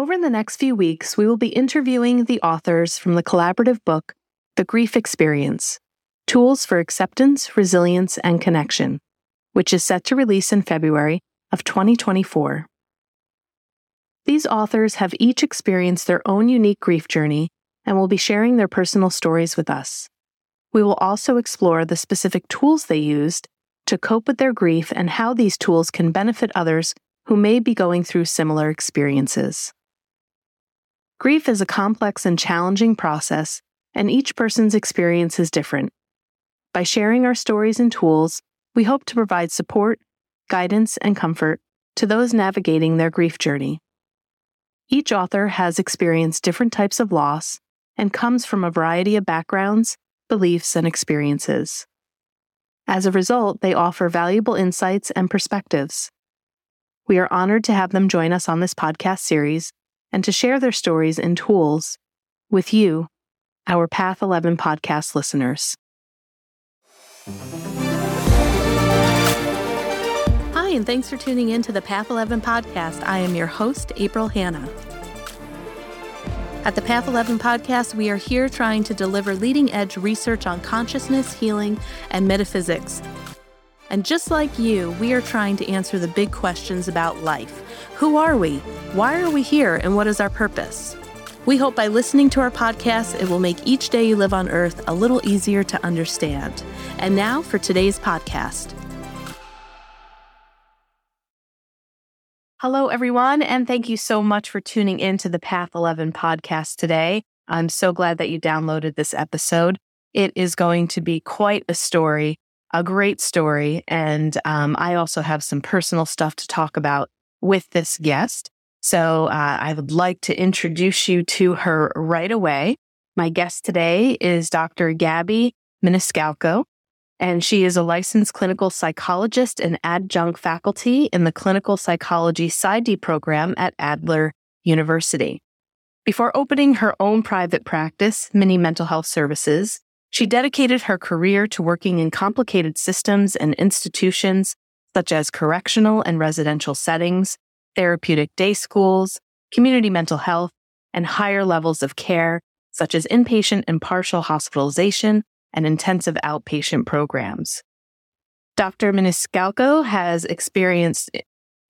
Over the next few weeks, we will be interviewing the authors from the collaborative book, The Grief Experience Tools for Acceptance, Resilience, and Connection, which is set to release in February of 2024. These authors have each experienced their own unique grief journey and will be sharing their personal stories with us. We will also explore the specific tools they used to cope with their grief and how these tools can benefit others who may be going through similar experiences. Grief is a complex and challenging process, and each person's experience is different. By sharing our stories and tools, we hope to provide support, guidance, and comfort to those navigating their grief journey. Each author has experienced different types of loss and comes from a variety of backgrounds, beliefs, and experiences. As a result, they offer valuable insights and perspectives. We are honored to have them join us on this podcast series and to share their stories and tools with you, our Path 11 podcast listeners. Hi, and thanks for tuning in to the Path 11 podcast. I am your host, April Hanna. At the Path 11 podcast, we are here trying to deliver leading edge research on consciousness, healing, and metaphysics. And just like you, we are trying to answer the big questions about life Who are we? Why are we here? And what is our purpose? We hope by listening to our podcast, it will make each day you live on earth a little easier to understand. And now for today's podcast. Hello, everyone, and thank you so much for tuning in to the Path 11 podcast today. I'm so glad that you downloaded this episode. It is going to be quite a story, a great story. And um, I also have some personal stuff to talk about with this guest. So uh, I would like to introduce you to her right away. My guest today is Dr. Gabby Miniscalco, and she is a licensed clinical psychologist and adjunct faculty in the clinical psychology PsyD program at Adler University. Before opening her own private practice, Mini Mental Health Services, she dedicated her career to working in complicated systems and institutions such as correctional and residential settings, therapeutic day schools, community mental health, and higher levels of care, such as inpatient and partial hospitalization and intensive outpatient programs. Dr. Miniscalco has experience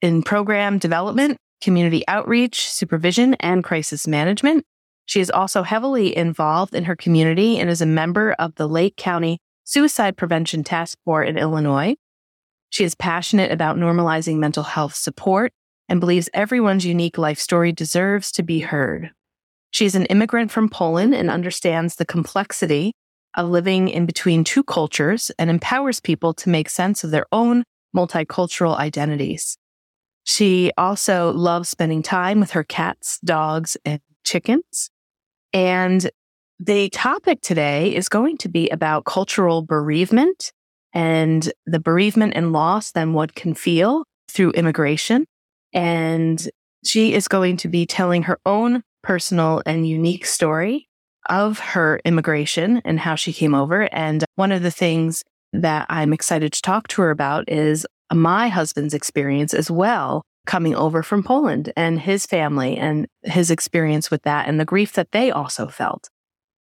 in program development, community outreach, supervision, and crisis management. She is also heavily involved in her community and is a member of the Lake County Suicide Prevention Task Force in Illinois. She is passionate about normalizing mental health support and believes everyone's unique life story deserves to be heard. She is an immigrant from Poland and understands the complexity of living in between two cultures and empowers people to make sense of their own multicultural identities. She also loves spending time with her cats, dogs, and chickens. And the topic today is going to be about cultural bereavement and the bereavement and loss that one can feel through immigration. And she is going to be telling her own personal and unique story of her immigration and how she came over. And one of the things that I'm excited to talk to her about is my husband's experience as well, coming over from Poland and his family and his experience with that and the grief that they also felt.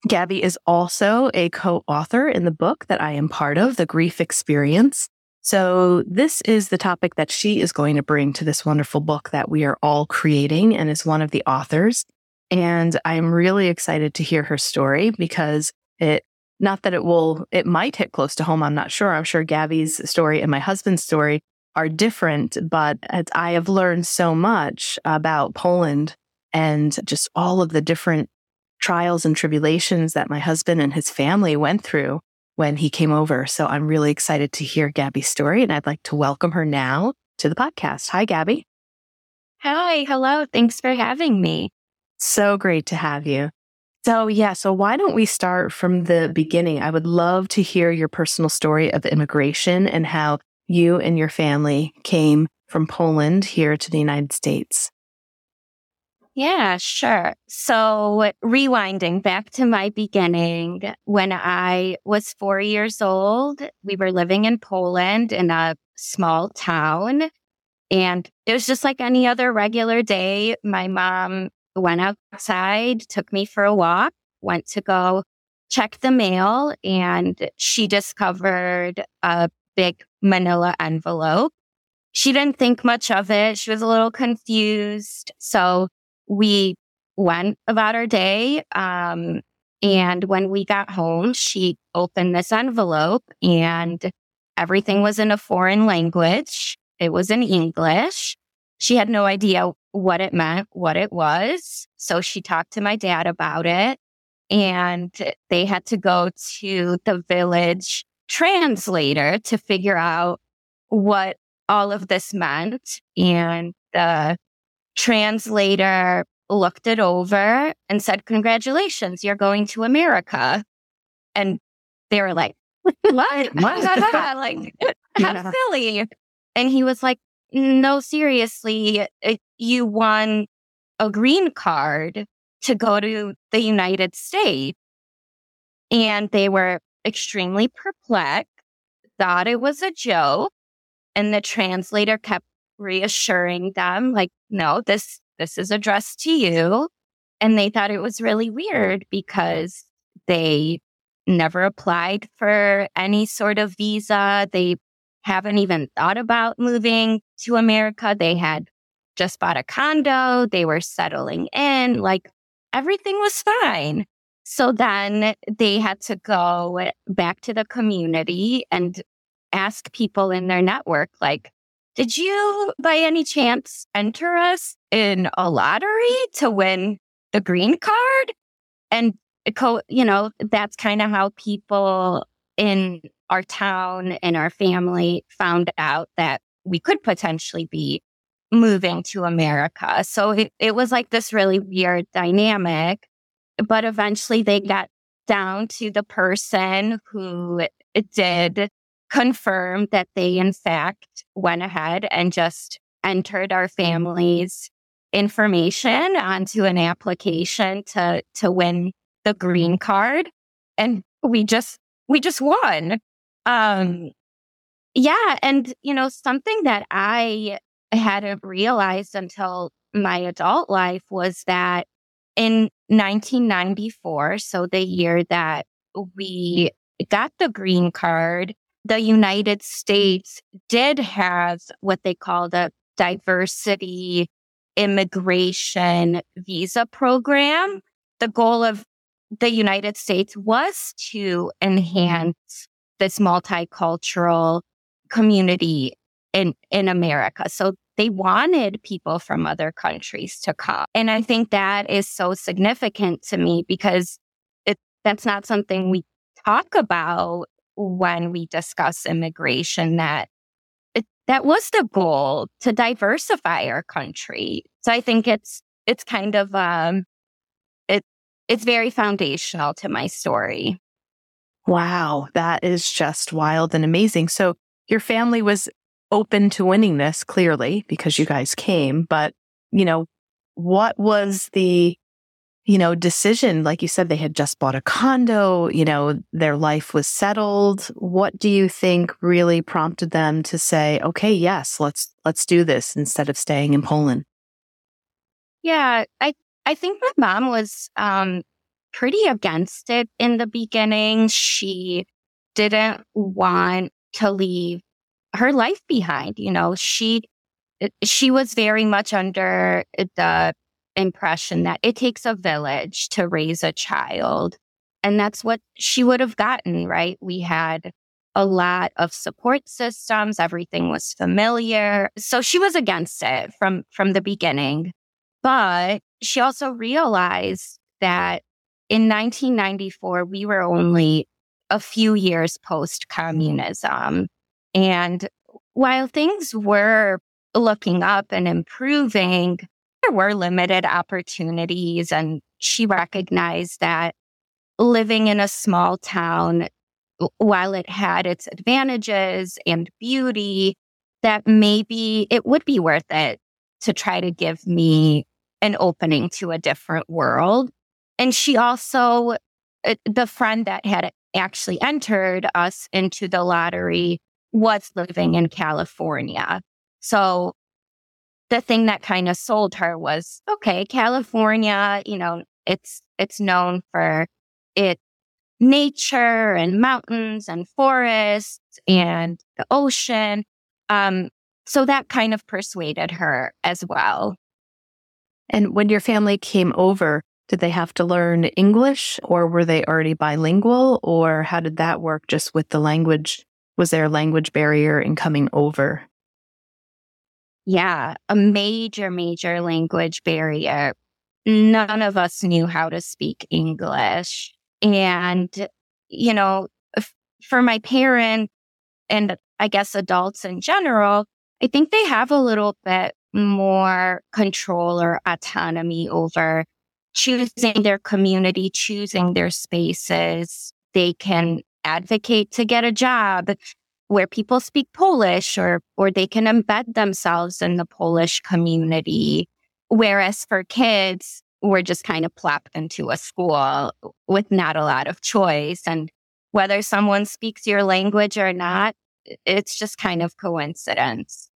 Gabby is also a co author in the book that I am part of, The Grief Experience. So, this is the topic that she is going to bring to this wonderful book that we are all creating and is one of the authors. And I'm really excited to hear her story because it, not that it will, it might hit close to home. I'm not sure. I'm sure Gabby's story and my husband's story are different, but I have learned so much about Poland and just all of the different trials and tribulations that my husband and his family went through when he came over. So I'm really excited to hear Gabby's story and I'd like to welcome her now to the podcast. Hi, Gabby. Hi. Hello. Thanks for having me. So great to have you. So, yeah, so why don't we start from the beginning? I would love to hear your personal story of immigration and how you and your family came from Poland here to the United States. Yeah, sure. So, rewinding back to my beginning, when I was four years old, we were living in Poland in a small town And it was just like any other regular day. My mom went outside, took me for a walk, went to go check the mail, and she discovered a big manila envelope. She didn't think much of it. She was a little confused. So we went about our day. Um, and when we got home, she opened this envelope and everything was in a foreign language. It was in English. She had no idea what it meant, what it was. So she talked to my dad about it and they had to go to the village translator to figure out what all of this meant. And the translator looked it over and said, Congratulations, you're going to America. And they were like, What? what? like, how yeah. silly. And he was like, No, seriously, eh, you won a green card to go to the United States. And they were extremely perplexed, thought it was a joke. And the translator kept reassuring them, like, no, this this is addressed to you. And they thought it was really weird because they never applied for any sort of visa. They haven't even thought about moving to America. They had just bought a condo. They were settling in. Like everything was fine. So then they had to go back to the community and ask people in their network, like, did you by any chance enter us in a lottery to win the green card? And, you know, that's kind of how people in our town and our family found out that we could potentially be moving to America. So it, it was like this really weird dynamic. But eventually they got down to the person who did confirm that they, in fact, went ahead and just entered our family's information onto an application to, to win the green card. And we just, we just won. Um, yeah. And, you know, something that I hadn't realized until my adult life was that in 1994, so the year that we got the green card, the United States did have what they called a diversity immigration visa program. The goal of the United States was to enhance this multicultural community in, in America. So they wanted people from other countries to come. And I think that is so significant to me because it, that's not something we talk about when we discuss immigration that it, that was the goal to diversify our country. So I think it's it's kind of um it it's very foundational to my story. Wow, that is just wild and amazing. So your family was open to winning this clearly because you guys came, but you know, what was the you know, decision, like you said, they had just bought a condo, you know, their life was settled. What do you think really prompted them to say, okay, yes, let's, let's do this instead of staying in Poland? Yeah, I, I think my mom was, um, pretty against it in the beginning. She didn't want to leave her life behind. You know, she, eh, she was very much under the impression that it takes a village to raise a child. And that's what she would have gotten, right? We had a lot of support systems. Everything was familiar. So she was against it from, from the beginning. But she also realized that in 1994, we were only a few years post communism. And while things were looking up and improving, there were limited opportunities. And she recognized that living in a small town, while it had its advantages and beauty, that maybe it would be worth it to try to give me an opening to a different world. And she also, uh, the friend that had actually entered us into the lottery was living in California. So the thing that kind of sold her was okay, California, you know, it's it's known for its nature and mountains and forests and the ocean. Um, so that kind of persuaded her as well. And when your family came over, did they have to learn English or were they already bilingual or how did that work just with the language? Was there a language barrier in coming over? Yeah, a major, major language barrier. None of us knew how to speak English. And, you know, for my parents and I guess adults in general, I think they have a little bit more control or autonomy over choosing their community, choosing their spaces. They can advocate to get a job where people speak Polish or or they can embed themselves in the Polish community. Whereas for kids, we're just kind of plopped into a school with not a lot of choice. And whether someone speaks your language or not, it's just kind of coincidence.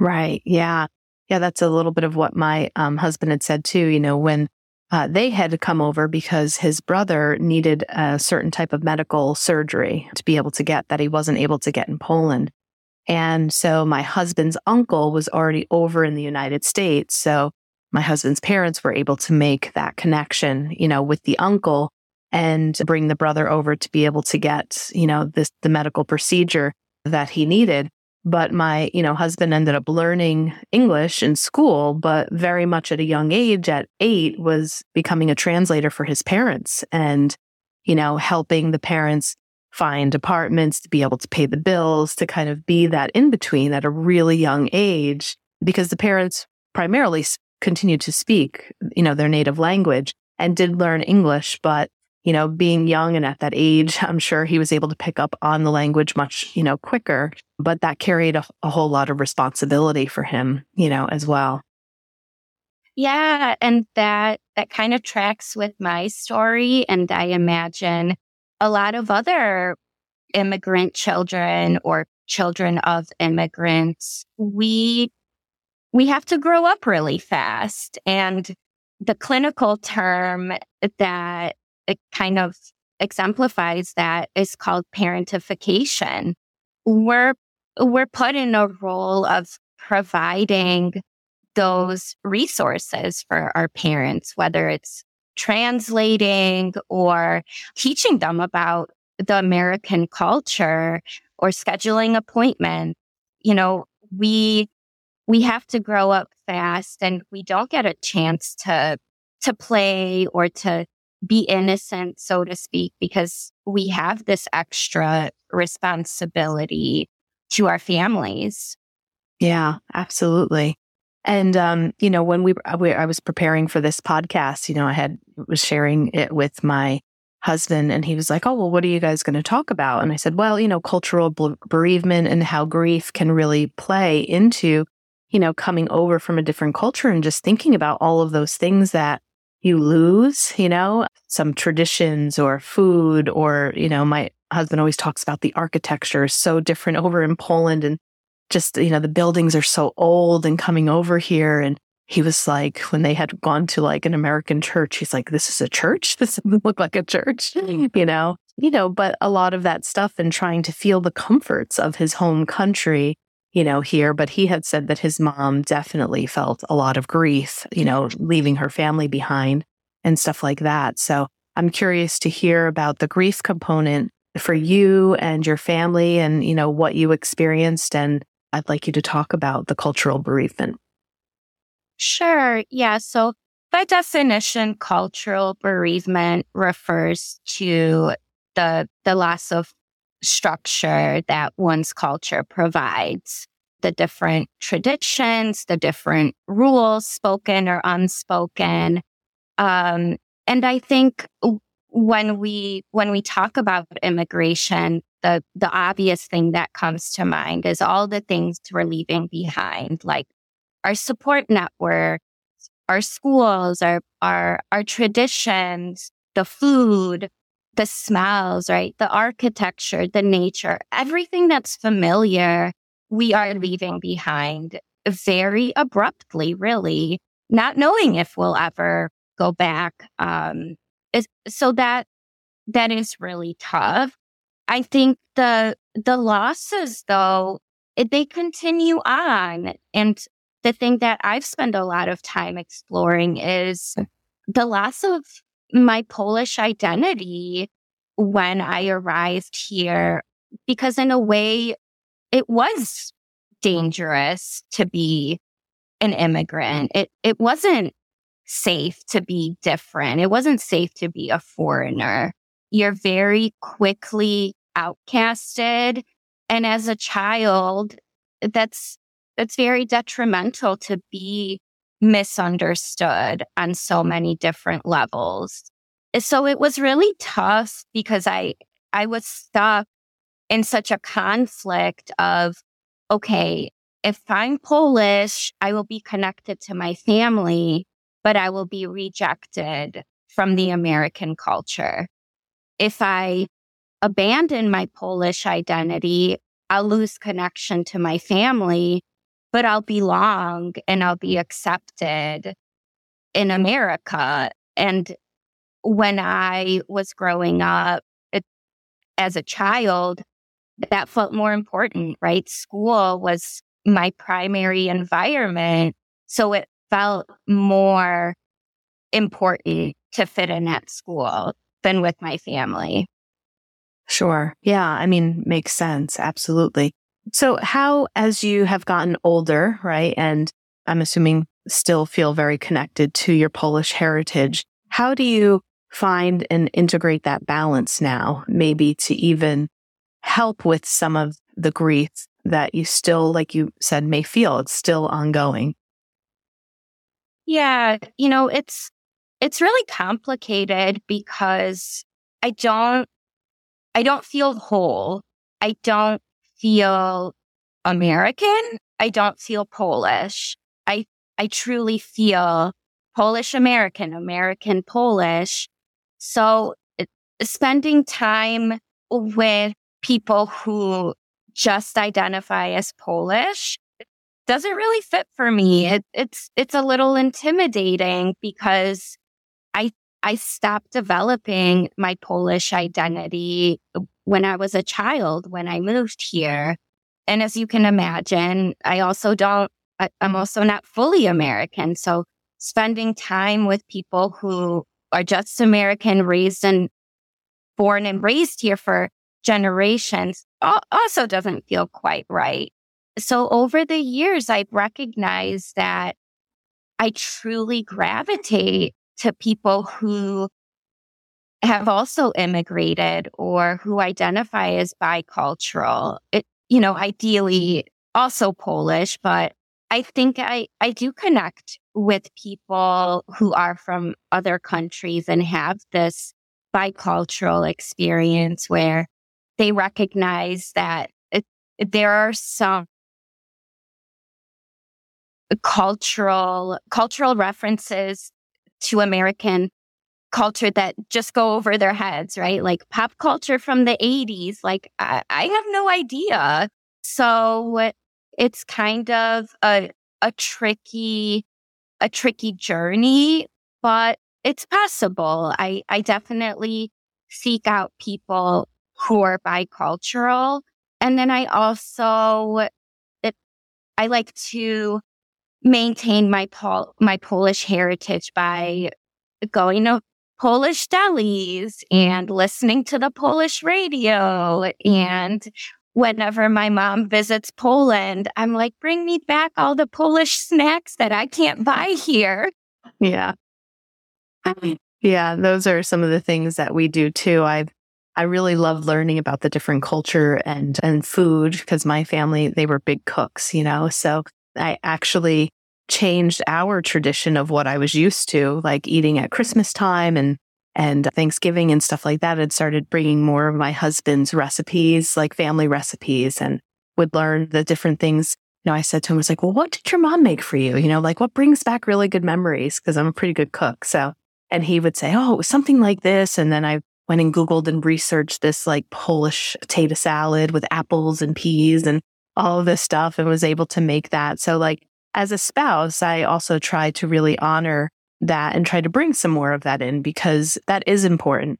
Right. Yeah. Yeah. That's a little bit of what my um, husband had said too. You know, when uh, they had to come over because his brother needed a certain type of medical surgery to be able to get that he wasn't able to get in Poland. And so my husband's uncle was already over in the United States. So my husband's parents were able to make that connection, you know, with the uncle and bring the brother over to be able to get, you know, this, the medical procedure that he needed. But my, you know, husband ended up learning English in school, but very much at a young age at eight was becoming a translator for his parents and, you know, helping the parents find apartments to be able to pay the bills, to kind of be that in between at a really young age because the parents primarily continued to speak, you know, their native language and did learn English, but you know, being young and at that age, I'm sure he was able to pick up on the language much, you know, quicker, but that carried a, a whole lot of responsibility for him, you know, as well. Yeah. And that, that kind of tracks with my story. And I imagine a lot of other immigrant children or children of immigrants, we, we have to grow up really fast. And the clinical term that it kind of exemplifies that is called parentification. We're, we're put in a role of providing those resources for our parents, whether it's translating or teaching them about the American culture or scheduling appointments. You know, we, we have to grow up fast and we don't get a chance to, to play or to be innocent, so to speak, because we have this extra responsibility to our families. Yeah, absolutely. And um, you know, when we, we I was preparing for this podcast, you know, I had was sharing it with my husband and he was like, "Oh, well, what are you guys going to talk about?" And I said, "Well, you know, cultural bereavement and how grief can really play into, you know, coming over from a different culture and just thinking about all of those things that you lose, you know, some traditions or food or, you know, my husband always talks about the architecture is so different over in Poland and just, you know, the buildings are so old and coming over here. And he was like, when they had gone to like an American church, he's like, this is a church. This doesn't look like a church, mm. you know, you know, but a lot of that stuff and trying to feel the comforts of his home country you know, here, but he had said that his mom definitely felt a lot of grief, you know, leaving her family behind and stuff like that. So I'm curious to hear about the grief component for you and your family and, you know, what you experienced. And I'd like you to talk about the cultural bereavement. Sure. Yeah. So by definition, cultural bereavement refers to the, the loss of structure that one's culture provides, the different traditions, the different rules, spoken or unspoken. Um, and I think when we when we talk about immigration, the the obvious thing that comes to mind is all the things we're leaving behind, like our support network, our schools, our our our traditions, the food, the smells, right? The architecture, the nature, everything that's familiar, we are leaving behind. very abruptly, really, not knowing if we'll ever go back. Um, so that that is really tough. I think the the losses, though, they continue on, and the thing that I've spent a lot of time exploring is the loss of my Polish identity when I arrived here, because in a way, it was dangerous to be an immigrant. It, it wasn't safe to be different. It wasn't safe to be a foreigner. You're very quickly outcasted. And as a child, that's, that's very detrimental to be misunderstood on so many different levels. Eh, so it was really tough because I, I was stuck in such a conflict of, okay, if I'm Polish, I will be connected to my family, but I will be rejected from the American culture. If I abandon my Polish identity, I'll lose connection to my family, but I'll belong and I'll be accepted in America. And when I was growing up it, as a child, that felt more important, right? School was my primary environment. So it felt more important to fit in at school than with my family. Sure. Yeah. I mean, makes sense. Absolutely. So how, as you have gotten older, right? And I'm assuming still feel very connected to your Polish heritage. How do you find and integrate that balance now, maybe to even help with some of the grief that you still, like you said, may feel it's still ongoing? Yeah, you know, it's it's really complicated because I don't I don't feel whole. I don't feel American. I don't feel Polish. I I truly feel Polish American, American Polish. So spending time with people who just identify as Polish doesn't really fit for me. It, it's it's a little intimidating because I I stopped developing my Polish identity when I was a child when I moved here. And as you can imagine, I also don't I, I'm also not fully American. So spending time with people who are just American, raised and born and raised here for generations also doesn't feel quite right. So over the years, I've recognized that I truly gravitate to people who have also immigrated or who identify as bicultural. It, you know, ideally also Polish, but I think I, I do connect with people who are from other countries and have this bicultural experience where they recognize that it, there are some cultural cultural references to American culture that just go over their heads, right? Like pop culture from the 80s. Like I, I have no idea. So it's kind of a a tricky a tricky journey, but it's possible. I I definitely seek out people who are bicultural. And then I also, it, I like to maintain my Pol- my Polish heritage by going to Polish delis and listening to the Polish radio. And whenever my mom visits Poland, I'm like, bring me back all the Polish snacks that I can't buy here. Yeah. Yeah, those are some of the things that we do too. I've I really love learning about the different culture and, and food because my family, they were big cooks, you know? So I actually changed our tradition of what I was used to, like eating at Christmas time and, and Thanksgiving and stuff like that. And started bringing more of my husband's recipes, like family recipes and would learn the different things. You know, I said to him, I was like, well, what did your mom make for you? You know, like what brings back really good memories? Cause I'm a pretty good cook. So, and he would say, oh, it was something like this. And then I went and Googled and researched this like Polish potato salad with apples and peas and all of this stuff and was able to make that. So like as a spouse, I also try to really honor that and try to bring some more of that in because that is important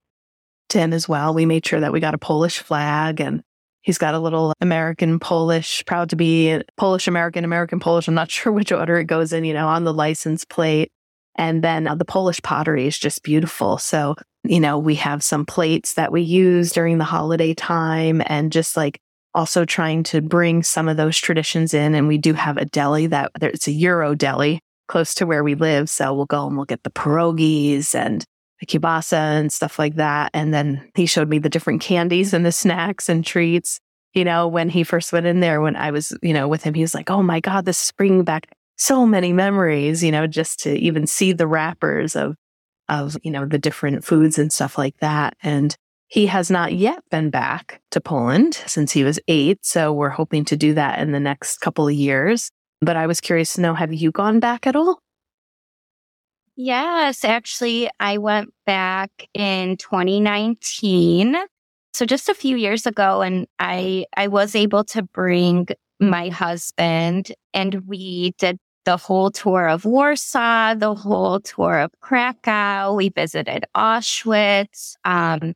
to him as well. We made sure that we got a Polish flag and he's got a little American Polish, proud to be Polish American, American Polish. I'm not sure which order it goes in, you know, on the license plate. And then uh, the Polish pottery is just beautiful. So, you know, we have some plates that we use during the holiday time and just like also trying to bring some of those traditions in. And we do have a deli that it's a Euro deli close to where we live. So we'll go and we'll get the pierogies and the kielbasa and stuff like that. And then he showed me the different candies and the snacks and treats. You know, when he first went in there, when I was, you know, with him, he was like, oh my God, this is bringing back so many memories, you know, just to even see the wrappers of, of, you know, the different foods and stuff like that. And he has not yet been back to Poland since he was eight. So we're hoping to do that in the next couple of years. But I was curious to know have you gone back at all? Yes, actually, I went back in 2019. So just a few years ago, and I, I was able to bring my husband and we did the whole tour of Warsaw, the whole tour of Krakow. We visited Auschwitz. Um,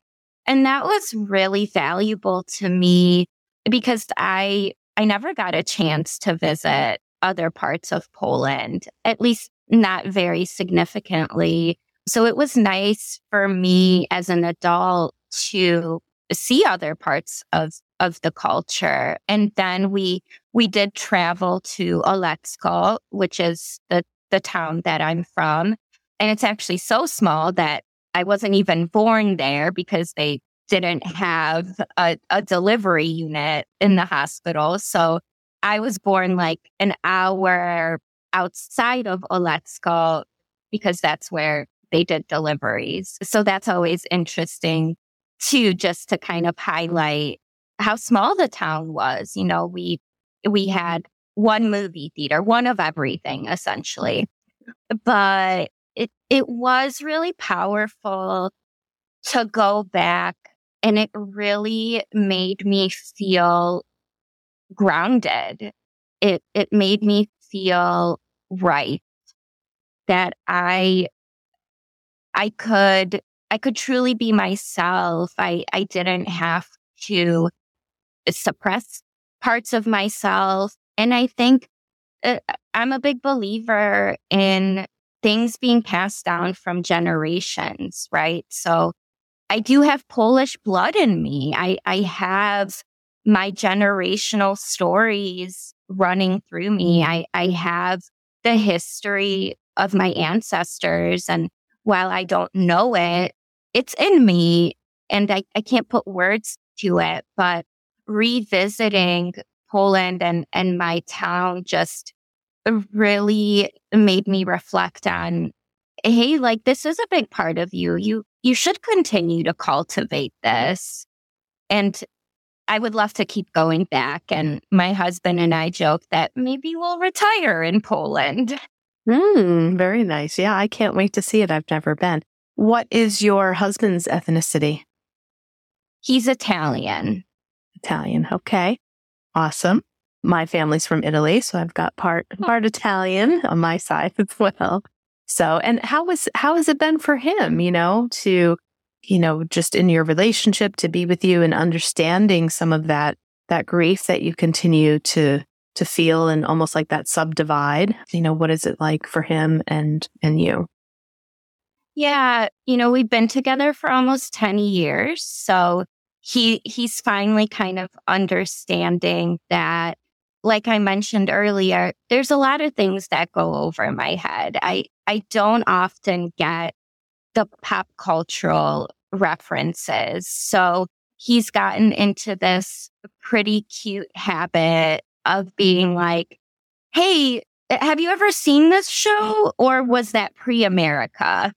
and that was really valuable to me because I, I never got a chance to visit other parts of Poland, at least not very significantly. So it was nice for me as an adult to see other parts of of the culture. And then we we did travel to Olecko, which is the the town that I'm from. And it's actually so small that I wasn't even born there because they didn't have a, a delivery unit in the hospital. So I was born like an hour outside of Olecko because that's where they did deliveries. So that's always interesting too, just to kind of highlight how small the town was. You know, we we had one movie theater, one of everything essentially. But it it was really powerful to go back and it really made me feel grounded. It it made me feel right that I I could I could truly be myself. I I didn't have to suppress parts of myself. And I think uh, I'm a big believer in things being passed down from generations, right? So I do have Polish blood in me. I, I have my generational stories running through me. I, I have the history of my ancestors. And while I don't know it, it's in me and I, I can't put words to it, but revisiting Poland and, and my town just really made me reflect on, hey, like this is a big part of you. You you should continue to cultivate this. And I would love to keep going back. And my husband and I joke that maybe we'll retire in Poland. Mm, very nice. Yeah, I can't wait to see it. I've never been. What is your husband's ethnicity? He's Italian. Italian. Okay. Awesome. My family's from Italy, so I've got part oh. part Italian on my side as well. So, and how was how has it been for him, you know, to you know, just in your relationship to be with you and understanding some of that that grief that you continue to to feel and almost like that subdivide. You know, what is it like for him and and you? Yeah, you know, we've been together for almost 10 years. So he he's finally kind of understanding that like I mentioned earlier, there's a lot of things that go over my head. I I don't often get the pop cultural references. So he's gotten into this pretty cute habit of being like, Hey, have you ever seen this show or was that pre America?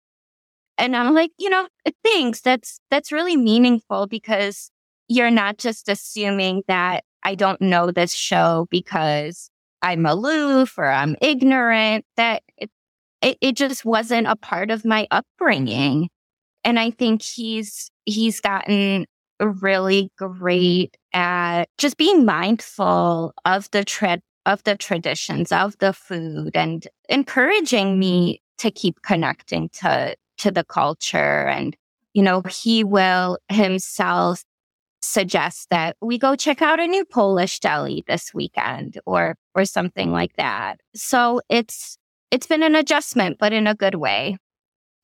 And I'm like, you know, thanks. That's, that's really meaningful because you're not just assuming that I don't know this show because I'm aloof or I'm ignorant, that it, it, it just wasn't a part of my upbringing. And I think he's, he's gotten really great at just being mindful of the tra- of the traditions, of the food, and encouraging me to keep connecting to, to the culture. And, you know, he will himself suggest that we go check out a new Polish deli this weekend or, or something like that. So it's, it's been an adjustment, but in a good way.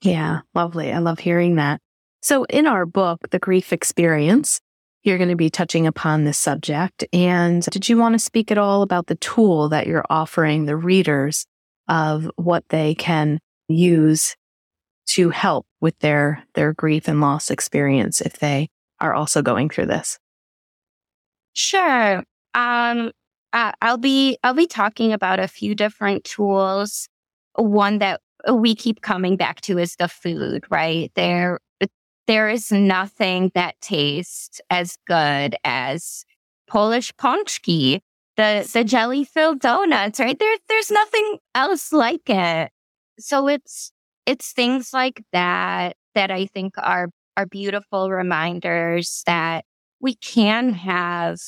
Yeah, lovely. I love hearing that. So in our book, The Grief Experience, you're going to be touching upon this subject. And did you want to speak at all about the tool that you're offering the readers of what they can use to help with their, their grief and loss experience if they are also going through this? Sure. Um, I'll be I'll be talking about a few different tools. One that we keep coming back to is the food, right? There there is nothing that tastes as good as Polish pączki, the the jelly filled donuts, right? There there's nothing else like it. So it's it's things like that that I think are are beautiful reminders that we can have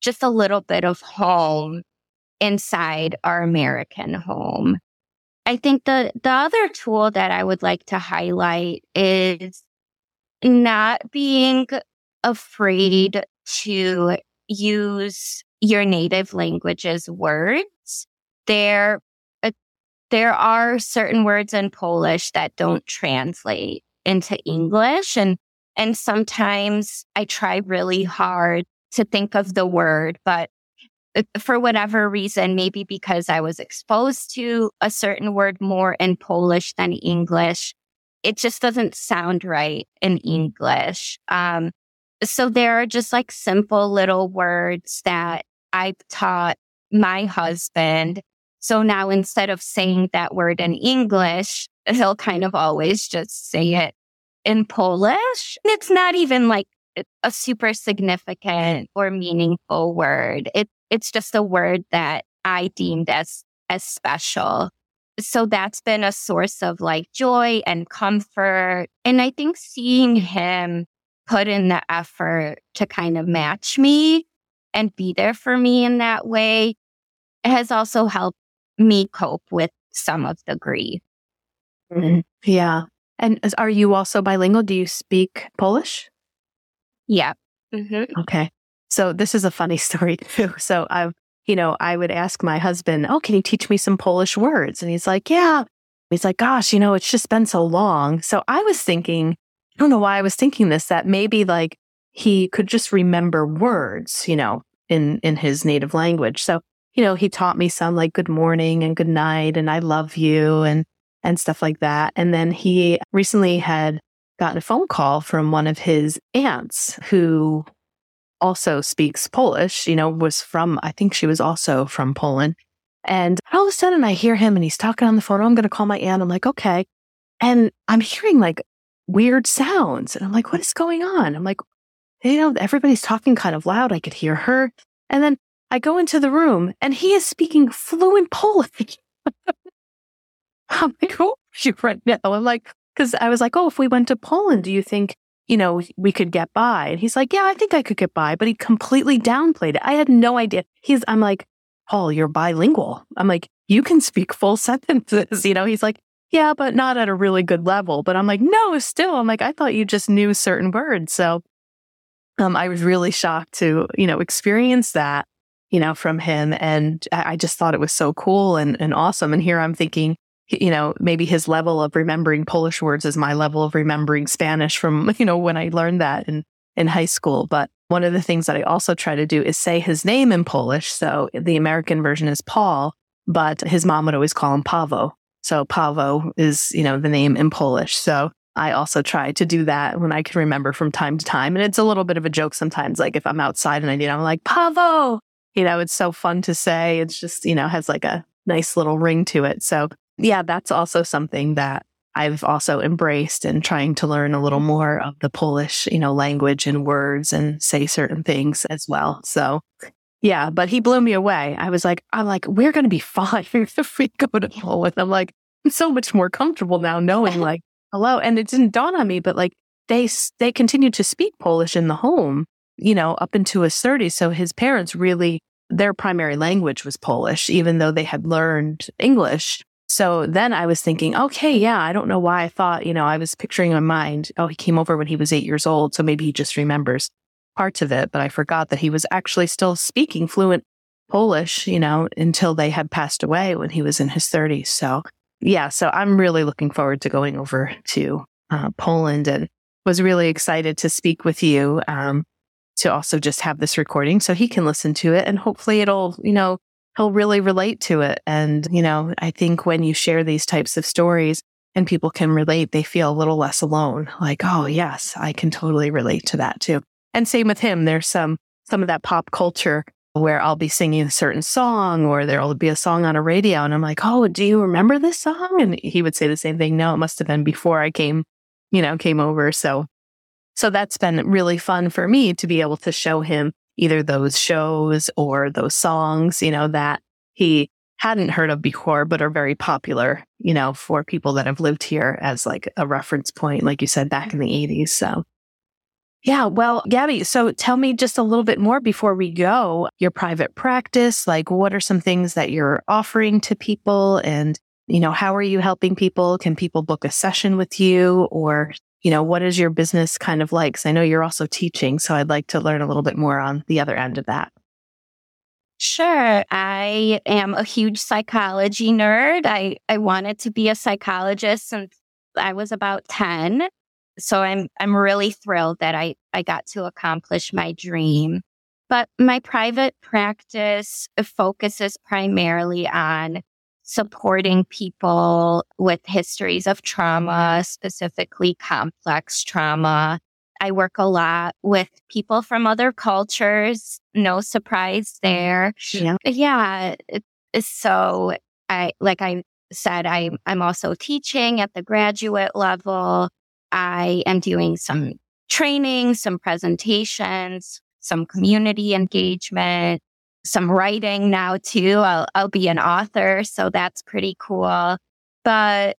just a little bit of home inside our American home. I think the the other tool that I would like to highlight is not being afraid to use your native language's words. There, uh, there are certain words in Polish that don't translate into English. And, and sometimes I try really hard to think of the word, but uh, for whatever reason, maybe because I was exposed to a certain word more in Polish than English, it just doesn't sound right in English. Um, so there are just like simple little words that I've taught my husband. So now instead of saying that word in English, he'll kind of always just say it in Polish. It's not even like a super significant or meaningful word. It, it's just a word that I deemed as, as special so that's been a source of like joy and comfort. And I think seeing him put in the effort to kind of match me and be there for me in that way has also helped me cope with some of the grief. Mm-hmm. Yeah. And are you also bilingual? Do you speak Polish? Yeah. Mm-hmm. Okay. So this is a funny story too. So I've you know, I would ask my husband, Oh, can you teach me some Polish words? And he's like, Yeah. He's like, Gosh, you know, it's just been so long. So I was thinking, I don't know why I was thinking this, that maybe like he could just remember words, you know, in, in his native language. So, you know, he taught me some like good morning and good night and I love you and, and stuff like that. And then he recently had gotten a phone call from one of his aunts who also speaks Polish, you know, was from, I think she was also from Poland. And all of a sudden I hear him and he's talking on the phone. Oh, I'm going to call my aunt. I'm like, okay. And I'm hearing like weird sounds. And I'm like, what is going on? I'm like, you know, everybody's talking kind of loud. I could hear her. And then I go into the room and he is speaking fluent Polish. I'm like, oh, you right now. I'm like, because I was like, oh, if we went to Poland, do you think you know, we could get by. And he's like, yeah, I think I could get by, but he completely downplayed it. I had no idea. He's, I'm like, Paul, you're bilingual. I'm like, you can speak full sentences. You know, he's like, yeah, but not at a really good level. But I'm like, no, still, I'm like, I thought you just knew certain words. So, um, I was really shocked to, you know, experience that, you know, from him. And I just thought it was so cool and, and awesome. And here I'm thinking, you know, maybe his level of remembering Polish words is my level of remembering Spanish from, you know, when I learned that in, in high school. But one of the things that I also try to do is say his name in Polish. So the American version is Paul, but his mom would always call him Pavo. So Pavo is, you know, the name in Polish. So I also try to do that when I can remember from time to time. And it's a little bit of a joke sometimes. Like if I'm outside and I need, I'm like, Pavo, you know, it's so fun to say. It's just, you know, has like a nice little ring to it. So yeah, that's also something that I've also embraced and trying to learn a little more of the Polish, you know, language and words and say certain things as well. So yeah, but he blew me away. I was like, I'm like, we're going to be fine if we go to Poland. I'm like, I'm so much more comfortable now knowing like, hello. And it didn't dawn on me, but like they, they continued to speak Polish in the home, you know, up into his 30s. So his parents really their primary language was Polish, even though they had learned English. So then I was thinking, okay, yeah, I don't know why I thought, you know, I was picturing in my mind, oh, he came over when he was eight years old. So maybe he just remembers parts of it. But I forgot that he was actually still speaking fluent Polish, you know, until they had passed away when he was in his 30s. So yeah, so I'm really looking forward to going over to uh, Poland and was really excited to speak with you. Um, to also just have this recording so he can listen to it and hopefully it'll, you know, he'll really relate to it. And, you know, I think when you share these types of stories and people can relate, they feel a little less alone. Like, oh, yes, I can totally relate to that too. And same with him. There's some, some of that pop culture where I'll be singing a certain song or there'll be a song on a radio and I'm like, Oh, do you remember this song? And he would say the same thing. No, it must have been before I came, you know, came over. So, so that's been really fun for me to be able to show him either those shows or those songs, you know, that he hadn't heard of before, but are very popular, you know, for people that have lived here as like a reference point, like you said, back in the 80s. So, yeah, well, Gabby, so tell me just a little bit more before we go. Your private practice, like what are some things that you're offering to people? And, you know, how are you helping people? Can people book a session with you or you know, what is your business kind of like? Because I know you're also teaching. So I'd like to learn a little bit more on the other end of that. Sure. I am a huge psychology nerd. I, I wanted to be a psychologist since I was about 10. So I'm I'm really thrilled that I, I got to accomplish my dream. But my private practice focuses primarily on supporting people with histories of trauma, specifically complex trauma. I work a lot with people from other cultures. No surprise there. Yeah. Yeah. So I, like I said, I, I'm also teaching at the graduate level. I am doing some training, some presentations, some community engagement, some writing now too. I'll, I'll be an author. So that's pretty cool. But,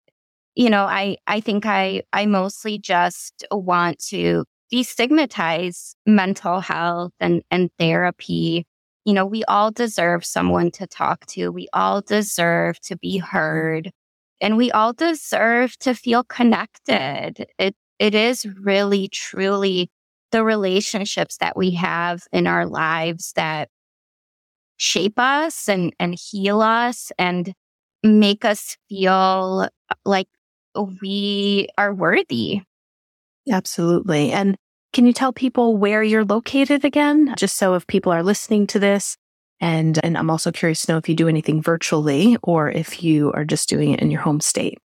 you know, I, I think I, I mostly just want to destigmatize mental health and, and therapy. You know, we all deserve someone to talk to. We all deserve to be heard and we all deserve to feel connected. It, it is really, truly the relationships that we have in our lives that shape us and, and heal us and make us feel uh, like we are worthy. Absolutely. And can you tell people where you're located again? Just so if people are listening to this, and, and I'm also curious to know if you do anything virtually or if you are just doing it in your home state.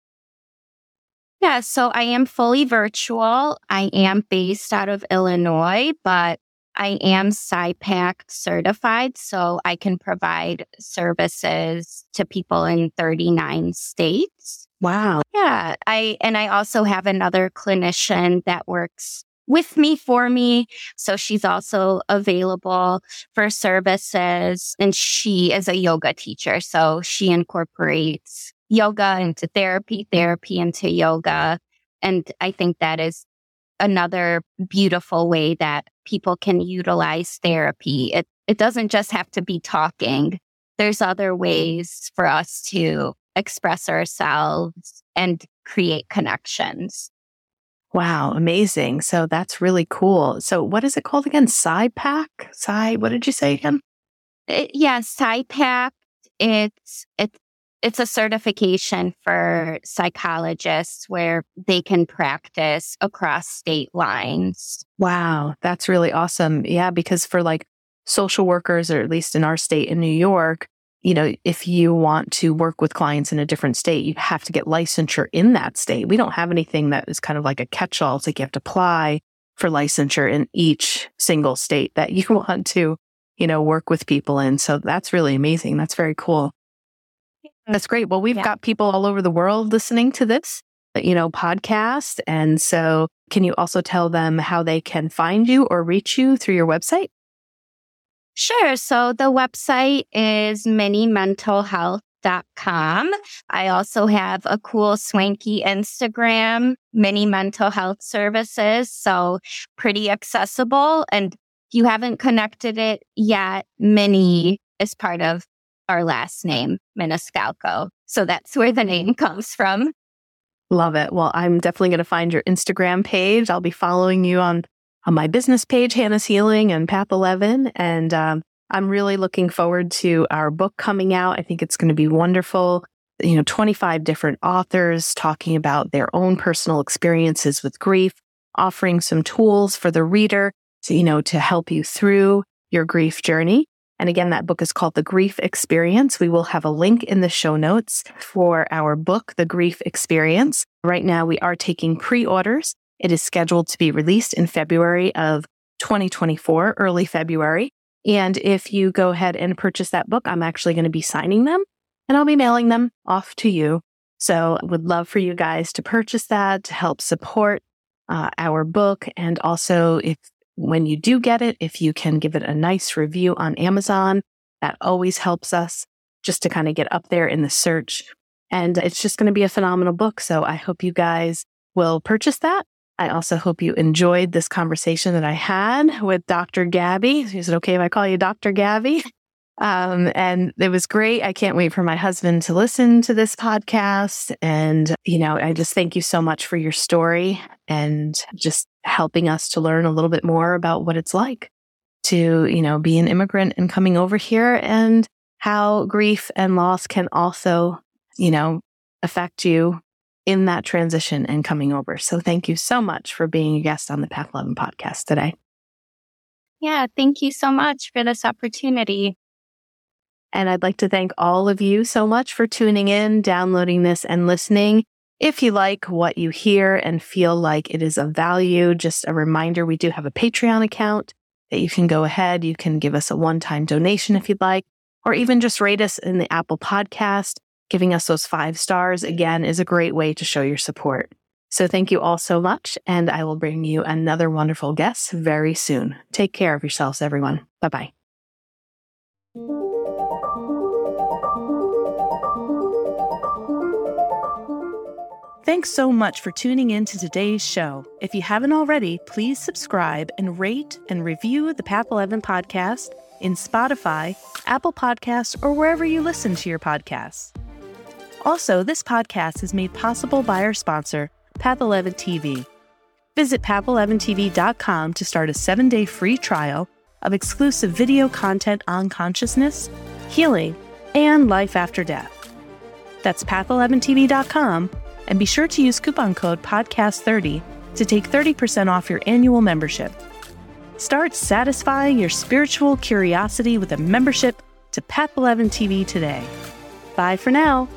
Yeah, so I am fully virtual. I am based out of Illinois, but I am PSYPACT certified, so I can provide services to people in 39 states. Wow. Yeah. I, and I also have another clinician that works with me for me. So she's also available for services and she is a yoga teacher. So she incorporates yoga into therapy, therapy into yoga. And I think that is another beautiful way that people can utilize therapy. It, it doesn't just have to be talking. There's other ways for us to express ourselves and create connections. Wow, amazing. So that's really cool. So what is it called again? PSYPACT? Psy, what did you say again? It, yeah, PSYPACT. It's, it's it's a certification for psychologists where they can practice across state lines. Wow, that's really awesome. Yeah, because for like social workers, or at least in our state in New York, you know, if you want to work with clients in a different state, you have to get licensure in that state. We don't have anything that is kind of like a catch all. It's like you have to apply for licensure in each single state that you want to, you know, work with people in. So that's really amazing. That's very cool. That's great. Well, we've yeah. got people all over the world listening to this, uh, you know, podcast. And so can you also tell them how they can find you or reach you through your website? Sure. So the website is minimentalhealth.com. I also have a cool swanky Instagram, mini mental health services. So pretty accessible. And if you haven't connected it yet, mini is part of our last name, Miniscalco. So that's where the name comes from. Love it. Well, I'm definitely going to find your Instagram page. I'll be following you on, on my business page, Hannah's Healing and Path 11. And um, I'm really looking forward to our book coming out. I think it's going to be wonderful. You know, 25 different authors talking about their own personal experiences with grief, offering some tools for the reader to, you know, to help you through your grief journey. And again, that book is called The Grief Experience. We will have a link in the show notes for our book, The Grief Experience. Right now, we are taking pre orders. It is scheduled to be released in February of 2024, early February. And if you go ahead and purchase that book, I'm actually going to be signing them and I'll be mailing them off to you. So I would love for you guys to purchase that to help support uh, our book. And also, if when you do get it, if you can give it a nice review on Amazon, that always helps us just to kind of get up there in the search. And it's just going to be a phenomenal book. So I hope you guys will purchase that. I also hope you enjoyed this conversation that I had with Dr. Gabby. Is it okay if I call you Dr. Gabby? Um, and it was great. I can't wait for my husband to listen to this podcast. And, you know, I just thank you so much for your story and just helping us to learn a little bit more about what it's like to, you know, be an immigrant and coming over here and how grief and loss can also, you know, affect you in that transition and coming over. So thank you so much for being a guest on the Path 11 podcast today. Yeah, thank you so much for this opportunity. And I'd like to thank all of you so much for tuning in, downloading this, and listening. If you like what you hear and feel like it is of value, just a reminder we do have a Patreon account that you can go ahead. You can give us a one time donation if you'd like, or even just rate us in the Apple podcast. Giving us those five stars again is a great way to show your support. So thank you all so much. And I will bring you another wonderful guest very soon. Take care of yourselves, everyone. Bye bye. Thanks so much for tuning in to today's show. If you haven't already, please subscribe and rate and review the Path 11 podcast in Spotify, Apple Podcasts, or wherever you listen to your podcasts. Also, this podcast is made possible by our sponsor, Path 11 TV. Visit path11tv.com to start a seven day free trial of exclusive video content on consciousness, healing, and life after death. That's path11tv.com and be sure to use coupon code PODCAST30 to take 30% off your annual membership. Start satisfying your spiritual curiosity with a membership to Path 11 TV today. Bye for now.